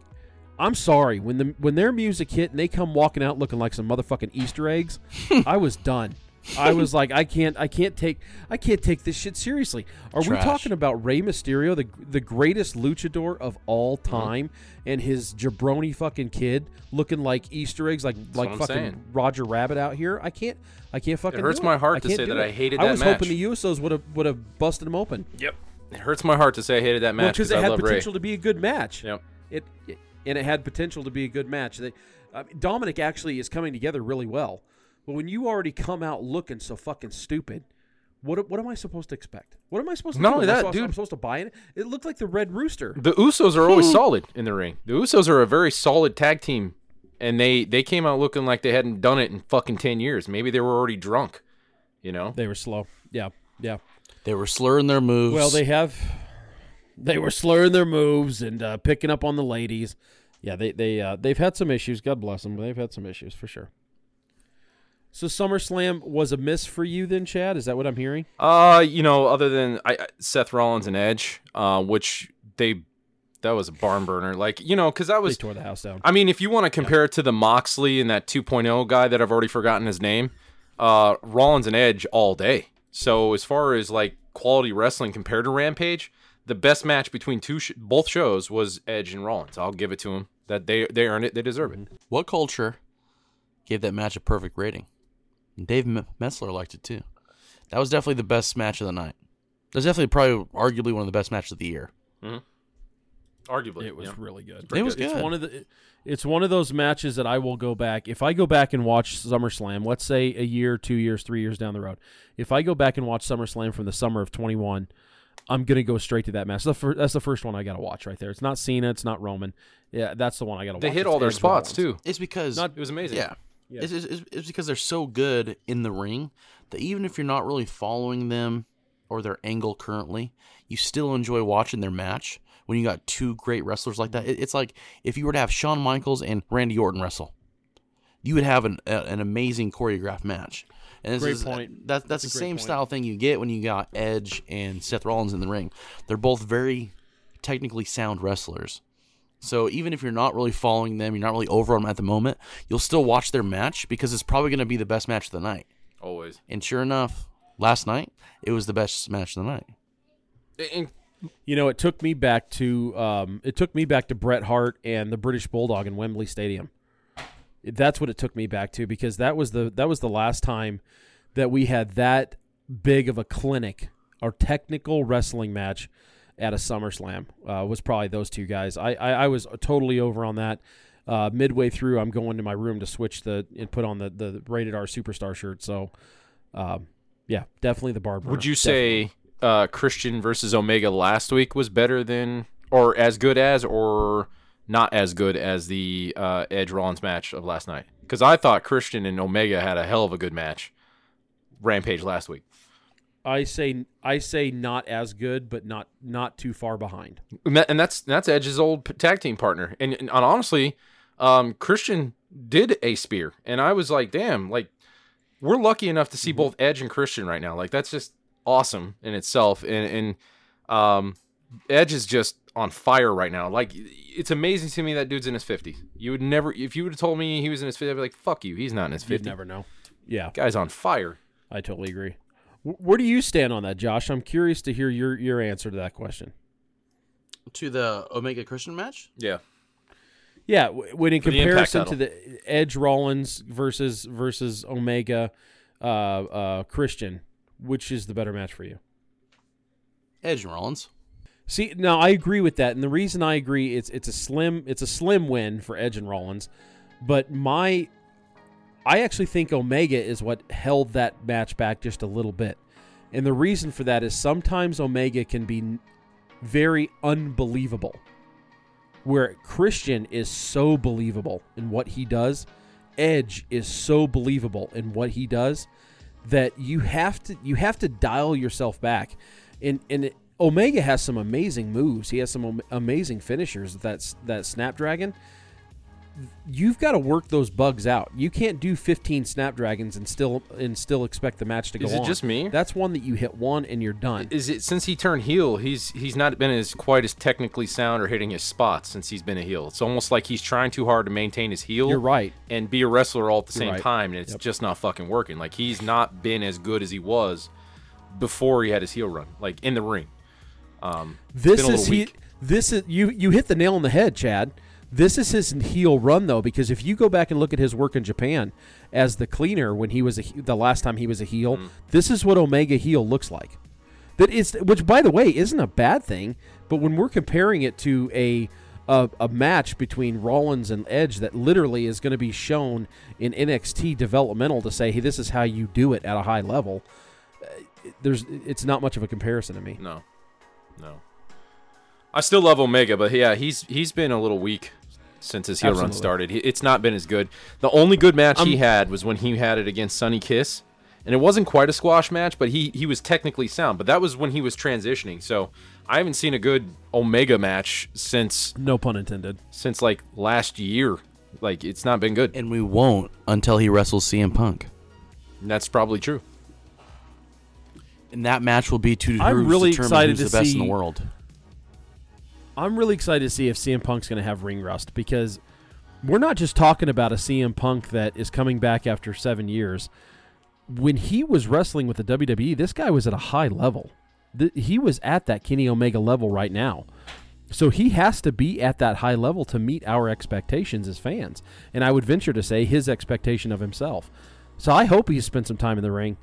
B: I'm sorry when the when their music hit and they come walking out looking like some motherfucking Easter eggs, I was done. I was like, I can't, I can't take, I can't take this shit seriously. Are we talking about Rey Mysterio, the the greatest luchador of all
A: Mm-hmm.
B: time, and his jabroni fucking kid looking like Easter eggs, like like fucking
A: saying.
B: Roger Rabbit out here? I can't, I can't fucking.
A: It hurts
B: do
A: my heart
B: I
A: to
B: can't
A: say that
B: it.
A: I hated
B: I was
A: match.
B: hoping the Usos would have would have busted him open.
A: Yep. It hurts my heart to say I hated that match
B: because
A: because
B: it
A: I
B: had
A: love Rey.
B: potential to be a good match.
A: Yep.
B: It, it- and it had potential to be a good match. They, uh, Dominik actually is coming together really well, but when you already come out looking so fucking stupid, what what am I supposed to expect? What am I supposed to
A: Not
B: do?
A: only
B: Am I
A: that,
B: supposed,
A: dude.
B: I'm supposed to buy it. It looked like the Red Rooster.
A: The Usos are always solid in the ring. The Usos are a very solid tag team, and they they came out looking like they hadn't done it in fucking ten years. Maybe they were already drunk. You know.
B: They were slow. Yeah, yeah.
C: They were slurring their moves.
B: Well, they have. They were slurring their moves and uh, picking up on the ladies. Yeah, they they uh, they've had some issues. God bless them. But they've had some issues for sure. So SummerSlam was a miss for you then, Chad? Is that what I'm hearing?
A: Uh, you know, other than I, I- Seth Rollins and Edge, uh, which they that was a barn burner. Like you know, because I
B: They
A: was.
B: tore the house down.
A: I mean, if you want to compare it to the Moxley and that 2.0 guy that I've already forgotten his name, uh, Rollins and Edge all day. So as far as like quality wrestling compared to Rampage, the best match between two sh- both shows was Edge and Rollins. I'll give it to them. That they they earned it. They deserve it.
C: what culture gave that match a perfect rating? And Dave M- Meltzer liked it too. That was definitely the best match of the night. That was definitely probably arguably one of the best matches of the year. Mm-hmm.
A: Arguably,
B: It was
A: yeah.
B: really good.
C: It was
B: It's
C: good.
B: one of the. It's one of those matches that I will go back if I go back and watch SummerSlam. Let's say a year, two years, three years down the road. If I go back and watch SummerSlam from the summer of 21, I'm gonna go straight to that match. That's the, fir- that's the first one I gotta watch right there. It's not Cena. It's not Roman. Yeah, that's the one I gotta watch.
A: They
B: watch.
A: hit
B: It's
A: all their spots
B: Rollins.
A: too.
C: It's because
B: Not-
A: It was amazing.
C: Yeah.
B: Yeah.
C: It's, it's, it's because they're so good in the ring that even if you're not really following them or their angle currently, you still enjoy watching their match when you got two great wrestlers like that. It's like if you were to have Shawn Michaels and Randy Orton wrestle, you would have an, a, an amazing choreographed match. And this
B: Great
C: is, uh,
B: point.
C: That, that's,
B: That's
C: the same
B: point.
C: style thing you get when you got Edge and Seth Rollins in the ring. They're both very technically sound wrestlers. So even if you're not really following them, you're not really over them at the moment, you'll still watch their match because it's probably going to be the best match of the night.
A: Always.
C: And sure enough, last night it was the best match of the night.
A: And
B: You know, it took me back to um, it took me back to Bret Hart and the British Bulldog in Wembley Stadium. That's what it took me back to because that was the that was the last time that we had that big of a clinic our technical wrestling match at a SummerSlam. Uh, was probably those two guys. I, I I was totally over on that. Uh, midway through, I'm going to my room to switch the and put on the the rated R superstar shirt. So, um, yeah, definitely the barber.
A: would you say uh, Christian versus Omega last week was better than, or as good as, or not as good as the uh, Edge Rollins match of last night? Because I thought Christian and Omega had a hell of a good match. Rampage last week.
B: I say I say not as good, but not not too far behind.
A: And that's that's Edge's old tag team partner. And, and honestly, um, Christian did a spear, and I was like, damn, like we're lucky enough to see both Edge and Christian right now. Like that's just awesome in itself. And and um, Edge is just on fire right now. Like it's amazing to me that dude's in his fifties. You would never, if you would have told me he was in his fifties, I'd be like, fuck you, he's not in his 50s.
B: You'd
A: fifties.
B: never know. Yeah,
A: Guy's on fire.
B: I totally agree. W- where do you stand on that, Josh? I'm curious to hear your your answer to that question.
C: To the Omega Christian match?
A: Yeah.
B: Yeah, when in
A: For the
B: comparison to the Edge Rollins versus versus Omega uh, uh, Christian, which is the better match for you?
C: Edge and Rollins.
B: See, now I agree with that, and the reason I agree it's it's a slim it's a slim win for Edge and Rollins, but my I actually think Omega is what held that match back just a little bit, and the reason for that is sometimes Omega can be very unbelievable, where Christian is so believable in what he does, Edge is so believable in what he does that you have to you have to dial yourself back. And and it, Omega has some amazing moves. He has some am- amazing finishers that's that Snapdragon you've got to work those bugs out. You can't do 15 snapdragons and still and still expect the match to go on.
A: Is it
B: on.
A: just me?
B: That's one that you hit one and you're done.
A: Is it since he turned heel? He's he's not been as quite as technically sound or hitting his spots since he's been a heel. It's almost like he's trying too hard to maintain his heel.
B: You're right.
A: and be a wrestler all at the same
B: right.
A: time, and it's
B: Yep.
A: just not fucking working. Like he's not been as good as he was before he had his heel run, like in the ring. Um,
B: This is
A: little
B: he. This is you. You hit the nail on the head, Chad. This is his heel run though, because if you go back and look at his work in Japan as the cleaner when he was a, the last time he was a heel,
A: Mm.
B: this is what Omega heel looks like. That is, which by the way isn't a bad thing, but when we're comparing it to a a, a match between Rollins and Edge that literally is going to be shown in NXT developmental to say, hey, this is how you do it at a high level. uh, There's, it's not much of a comparison to me.
A: No, no. I still love Omega, but yeah, he's he's been a little weak since his heel run started. It's not been as good. The only good match he
B: um,
A: had was when he had it against Sonny Kiss, and it wasn't quite a squash match, but he he was technically sound. But that was when he was transitioning. So I haven't seen a good Omega match since
B: No pun intended.
A: since like last year. Like it's not been good.
C: And we won't until he wrestles CM Punk.
A: And that's probably true.
C: And that match will be to
B: I'm really
C: determine
B: excited
C: who's
B: to
C: the best in the world.
B: I'm really excited to see if CM Punk's going to have ring rust because we're not just talking about a CM Punk that is coming back after seven years. When he was wrestling with the WWE, this guy was at a high level. Th- he was at that Kenny Omega level right now. So he has to be at that high level to meet our expectations as fans. And I would venture to say his expectation of himself. So I hope he's spent some time in the ring.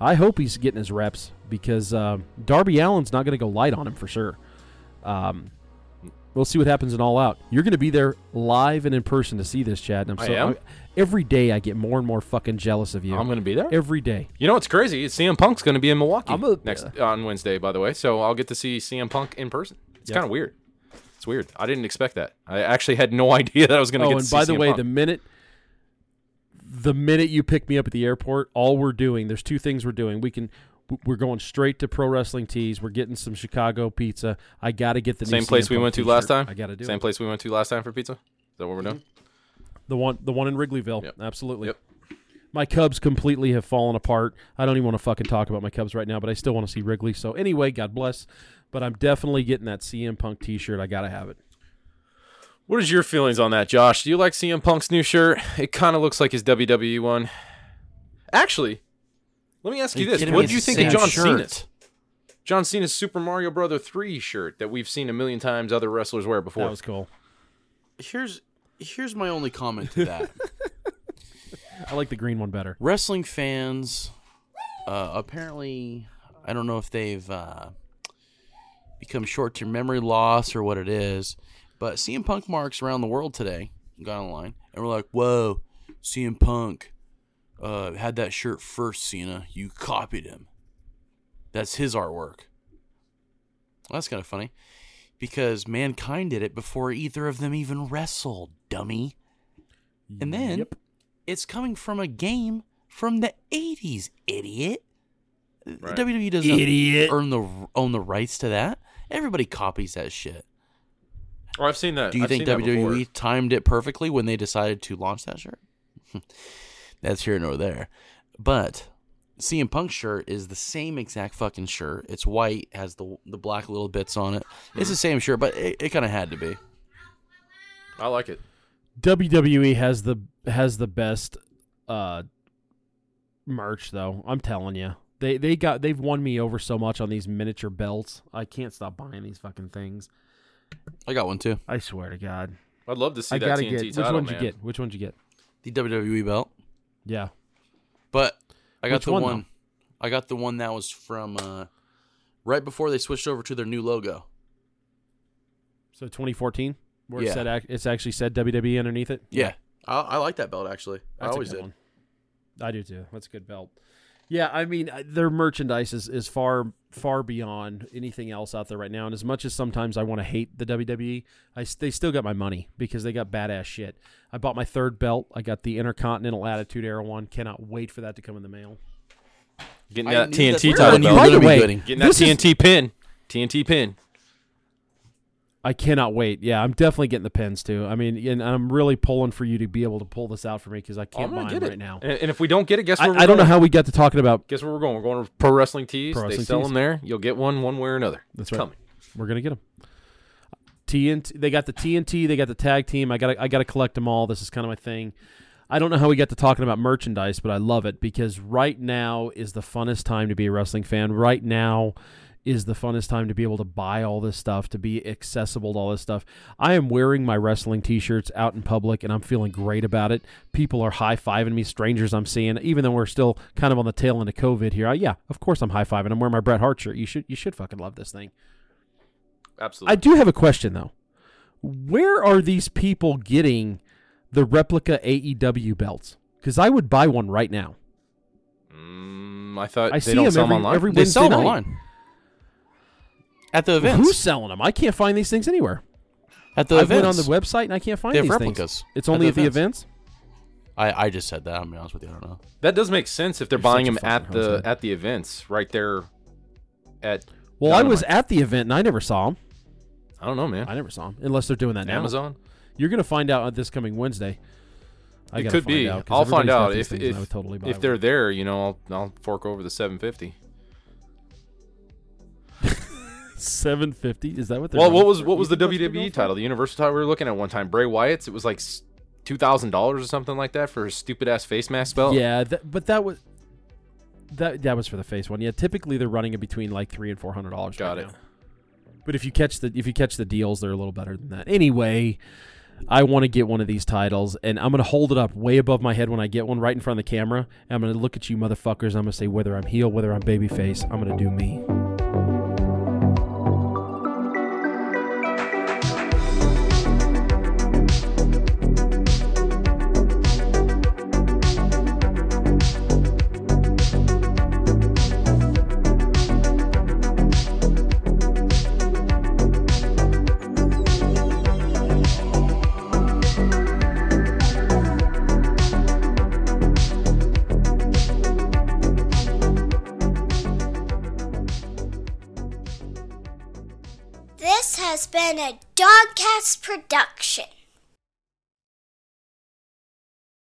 B: I hope he's getting his reps because um Darby Allin's not going to go light on him for sure. Um, we'll see what happens in All Out. You're going to be there live and in person to see this, Chad. And I'm
A: I
B: so
A: am?
B: every day I get more and more fucking jealous of you.
A: I'm gonna be there.
B: every day.
A: You know what's crazy? Is CM Punk's going to be in Milwaukee
B: I'm a-
A: next on Wednesday, by the way. So I'll get to see CM Punk in person. It's
B: Yep.
A: kind of weird. It's weird. I didn't expect that. I actually had no idea that I was going to
B: Oh,
A: get
B: and
A: to see
B: by the
A: CM
B: way,
A: Punk.
B: the minute the minute you pick me up at the airport, all we're doing, there's two things we're doing. We can we're going straight to Pro Wrestling Tees. We're getting some Chicago pizza. I got to get the new
A: same place we went to last time.
B: I got to do
A: Same
B: it.
A: place we went to last time for pizza. Is that what we're doing? Mm-hmm.
B: The one, the one in Wrigleyville.
A: Yep.
B: Absolutely.
A: Yep.
B: My Cubs completely have fallen apart. I don't even want to fucking talk about my Cubs right now, but I still want to see Wrigley. So anyway, God bless. But I'm definitely getting that CM Punk T-shirt. I gotta have it.
A: What is your feelings on that, Josh? Do you like CM Punk's new shirt? It kind of looks like his WWE one. Actually, let me ask you, this: What do you think of John
C: shirt.
A: Cena's? John Cena's Super Mario Brother Three shirt that we've seen a million times other wrestlers wear before.
B: That was cool.
C: Here's here's my only comment to that.
B: I like the green one better.
C: Wrestling fans, uh, apparently, I don't know if they've uh, become short-term memory loss or what it is, but CM Punk marks around the world today got online, and we're like, "Whoa, CM Punk uh, had that shirt first, Cena. You copied him. That's his artwork." Well, that's kind of funny because mankind did it before either of them even wrestled, dummy. And then
B: Yep.
C: it's coming from a game from the 80s, idiot.
A: Right.
C: WWE doesn't
B: Idiot.
C: earn the own the rights to that. Everybody copies that shit.
A: Oh, I've seen that.
C: Do you
A: I've
C: think
A: seen that before.
C: WWE timed it perfectly when they decided to launch that shirt? That's here nor there. But CM Punk shirt is the same exact fucking shirt. It's white, has the the black little bits on it. It's the same shirt, but it, it kind of had to be.
A: I like it.
B: WWE has the has the best uh merch though. I'm telling you. They they got they've won me over so much on these miniature belts. I can't stop buying these fucking things.
C: I got one too.
B: I swear to God.
A: I'd love to see
B: I
A: that
B: gotta
A: TNT
B: get which
A: title,
B: one'd
A: man.
B: you get? Which one'd you get?
C: The WWE belt.
B: Yeah.
C: But I got
B: Which
C: the
B: one,
C: one. I got the one that was from uh, right before they switched over to their new logo.
B: So 2014, where it said it's actually said WWE underneath it.
C: Yeah, I, I like that belt actually. I
B: That's a
C: always did.
B: one. I do too. That's a good belt. Yeah, I mean uh, their merchandise is, is far far beyond anything else out there right now. And as much as sometimes I want to hate the WWE, I s- they still got my money because they got badass shit. I bought my third belt. I got the Intercontinental Attitude Era one. Cannot wait for that to come in the mail.
A: Getting that TNT
C: what
A: title belt.
B: By the way,
C: getting.
A: Getting that
B: This is-
A: TNT pin. TNT pin.
B: I cannot wait. Yeah, I'm definitely getting the pins too. I mean, and I'm really pulling for you to be able to pull this out for me because I can't buy
A: it
B: right now.
A: And, and if we don't get it, guess
B: I,
A: we're
B: I don't know how we got to talking about.
A: Guess where we're going? We're going to Pro Wrestling Tees.
B: Pro
A: they
B: Wrestling
A: sell
B: Tees.
A: them there. You'll get one one way or another.
B: That's right.
A: coming.
B: We're gonna get them. TNT. They got the TNT. They got the tag team. I got. I got to collect them all. This is kind of my thing. I don't know how we got to talking about merchandise, but I love it because right now is the funnest time to be a wrestling fan. Right now is the funnest time to be able to buy all this stuff, to be accessible to all this stuff. I am wearing my wrestling t-shirts out in public and I'm feeling great about it. People are high-fiving me, strangers I'm seeing, even though we're still kind of on the tail end of COVID here. I, yeah, of course I'm high-fiving. I'm wearing my Bret Hart shirt. You should you should fucking love this thing.
A: Absolutely.
B: I do have a question though. Where are these people getting the replica AEW belts? Because I would buy one right now.
A: Mm, I thought
B: I
A: they
B: see
A: don't
B: them
A: sell
B: every,
A: them online.
B: every
C: They
B: Wednesday
C: sell them
B: night.
C: online. At the events.
B: Who's selling them? I can't find these things anywhere.
C: At the
B: I went on the website and I can't find
C: They have
B: these
C: replicas
B: things. It's
C: at
B: only
C: the
B: at the
C: events.
B: events.
C: I, I just said that. I'm be honest with you. I don't know.
A: That does make sense if they're
B: You're
A: buying them at the
B: host,
A: at the events right there. At
B: Well, I was at the event and I never saw them.
A: I don't know, man.
B: I never saw them unless they're doing that now.
A: Amazon.
B: You're gonna find out on this coming Wednesday. I
A: it could
B: find
A: be.
B: out, 'cause
A: I'll find out
B: these
A: if
B: I
A: if,
B: would totally buy
A: if they're there. You know, I'll, I'll fork over the seven fifty.
B: 750. Is that what they're?
A: Well, what was what was the
B: think that's what they're going
A: WWE title? The Universal title we were looking at one time. Bray Wyatt's. It was like two thousand dollars or something like that for his stupid ass face mask belt.
B: Yeah, that, but that was that that was for the face one. Yeah, typically they're running it between like three and four hundred dollars.
A: Got
B: right
A: it.
B: now. But if you catch the if you catch the deals, they're a little better than that. Anyway, I want to get one of these titles, and I'm gonna hold it up way above my head when I get one, right in front of the camera. And I'm gonna look at you, motherfuckers. And I'm gonna say whether I'm heel, whether I'm babyface. I'm gonna do me.
E: Been a Dogcast production.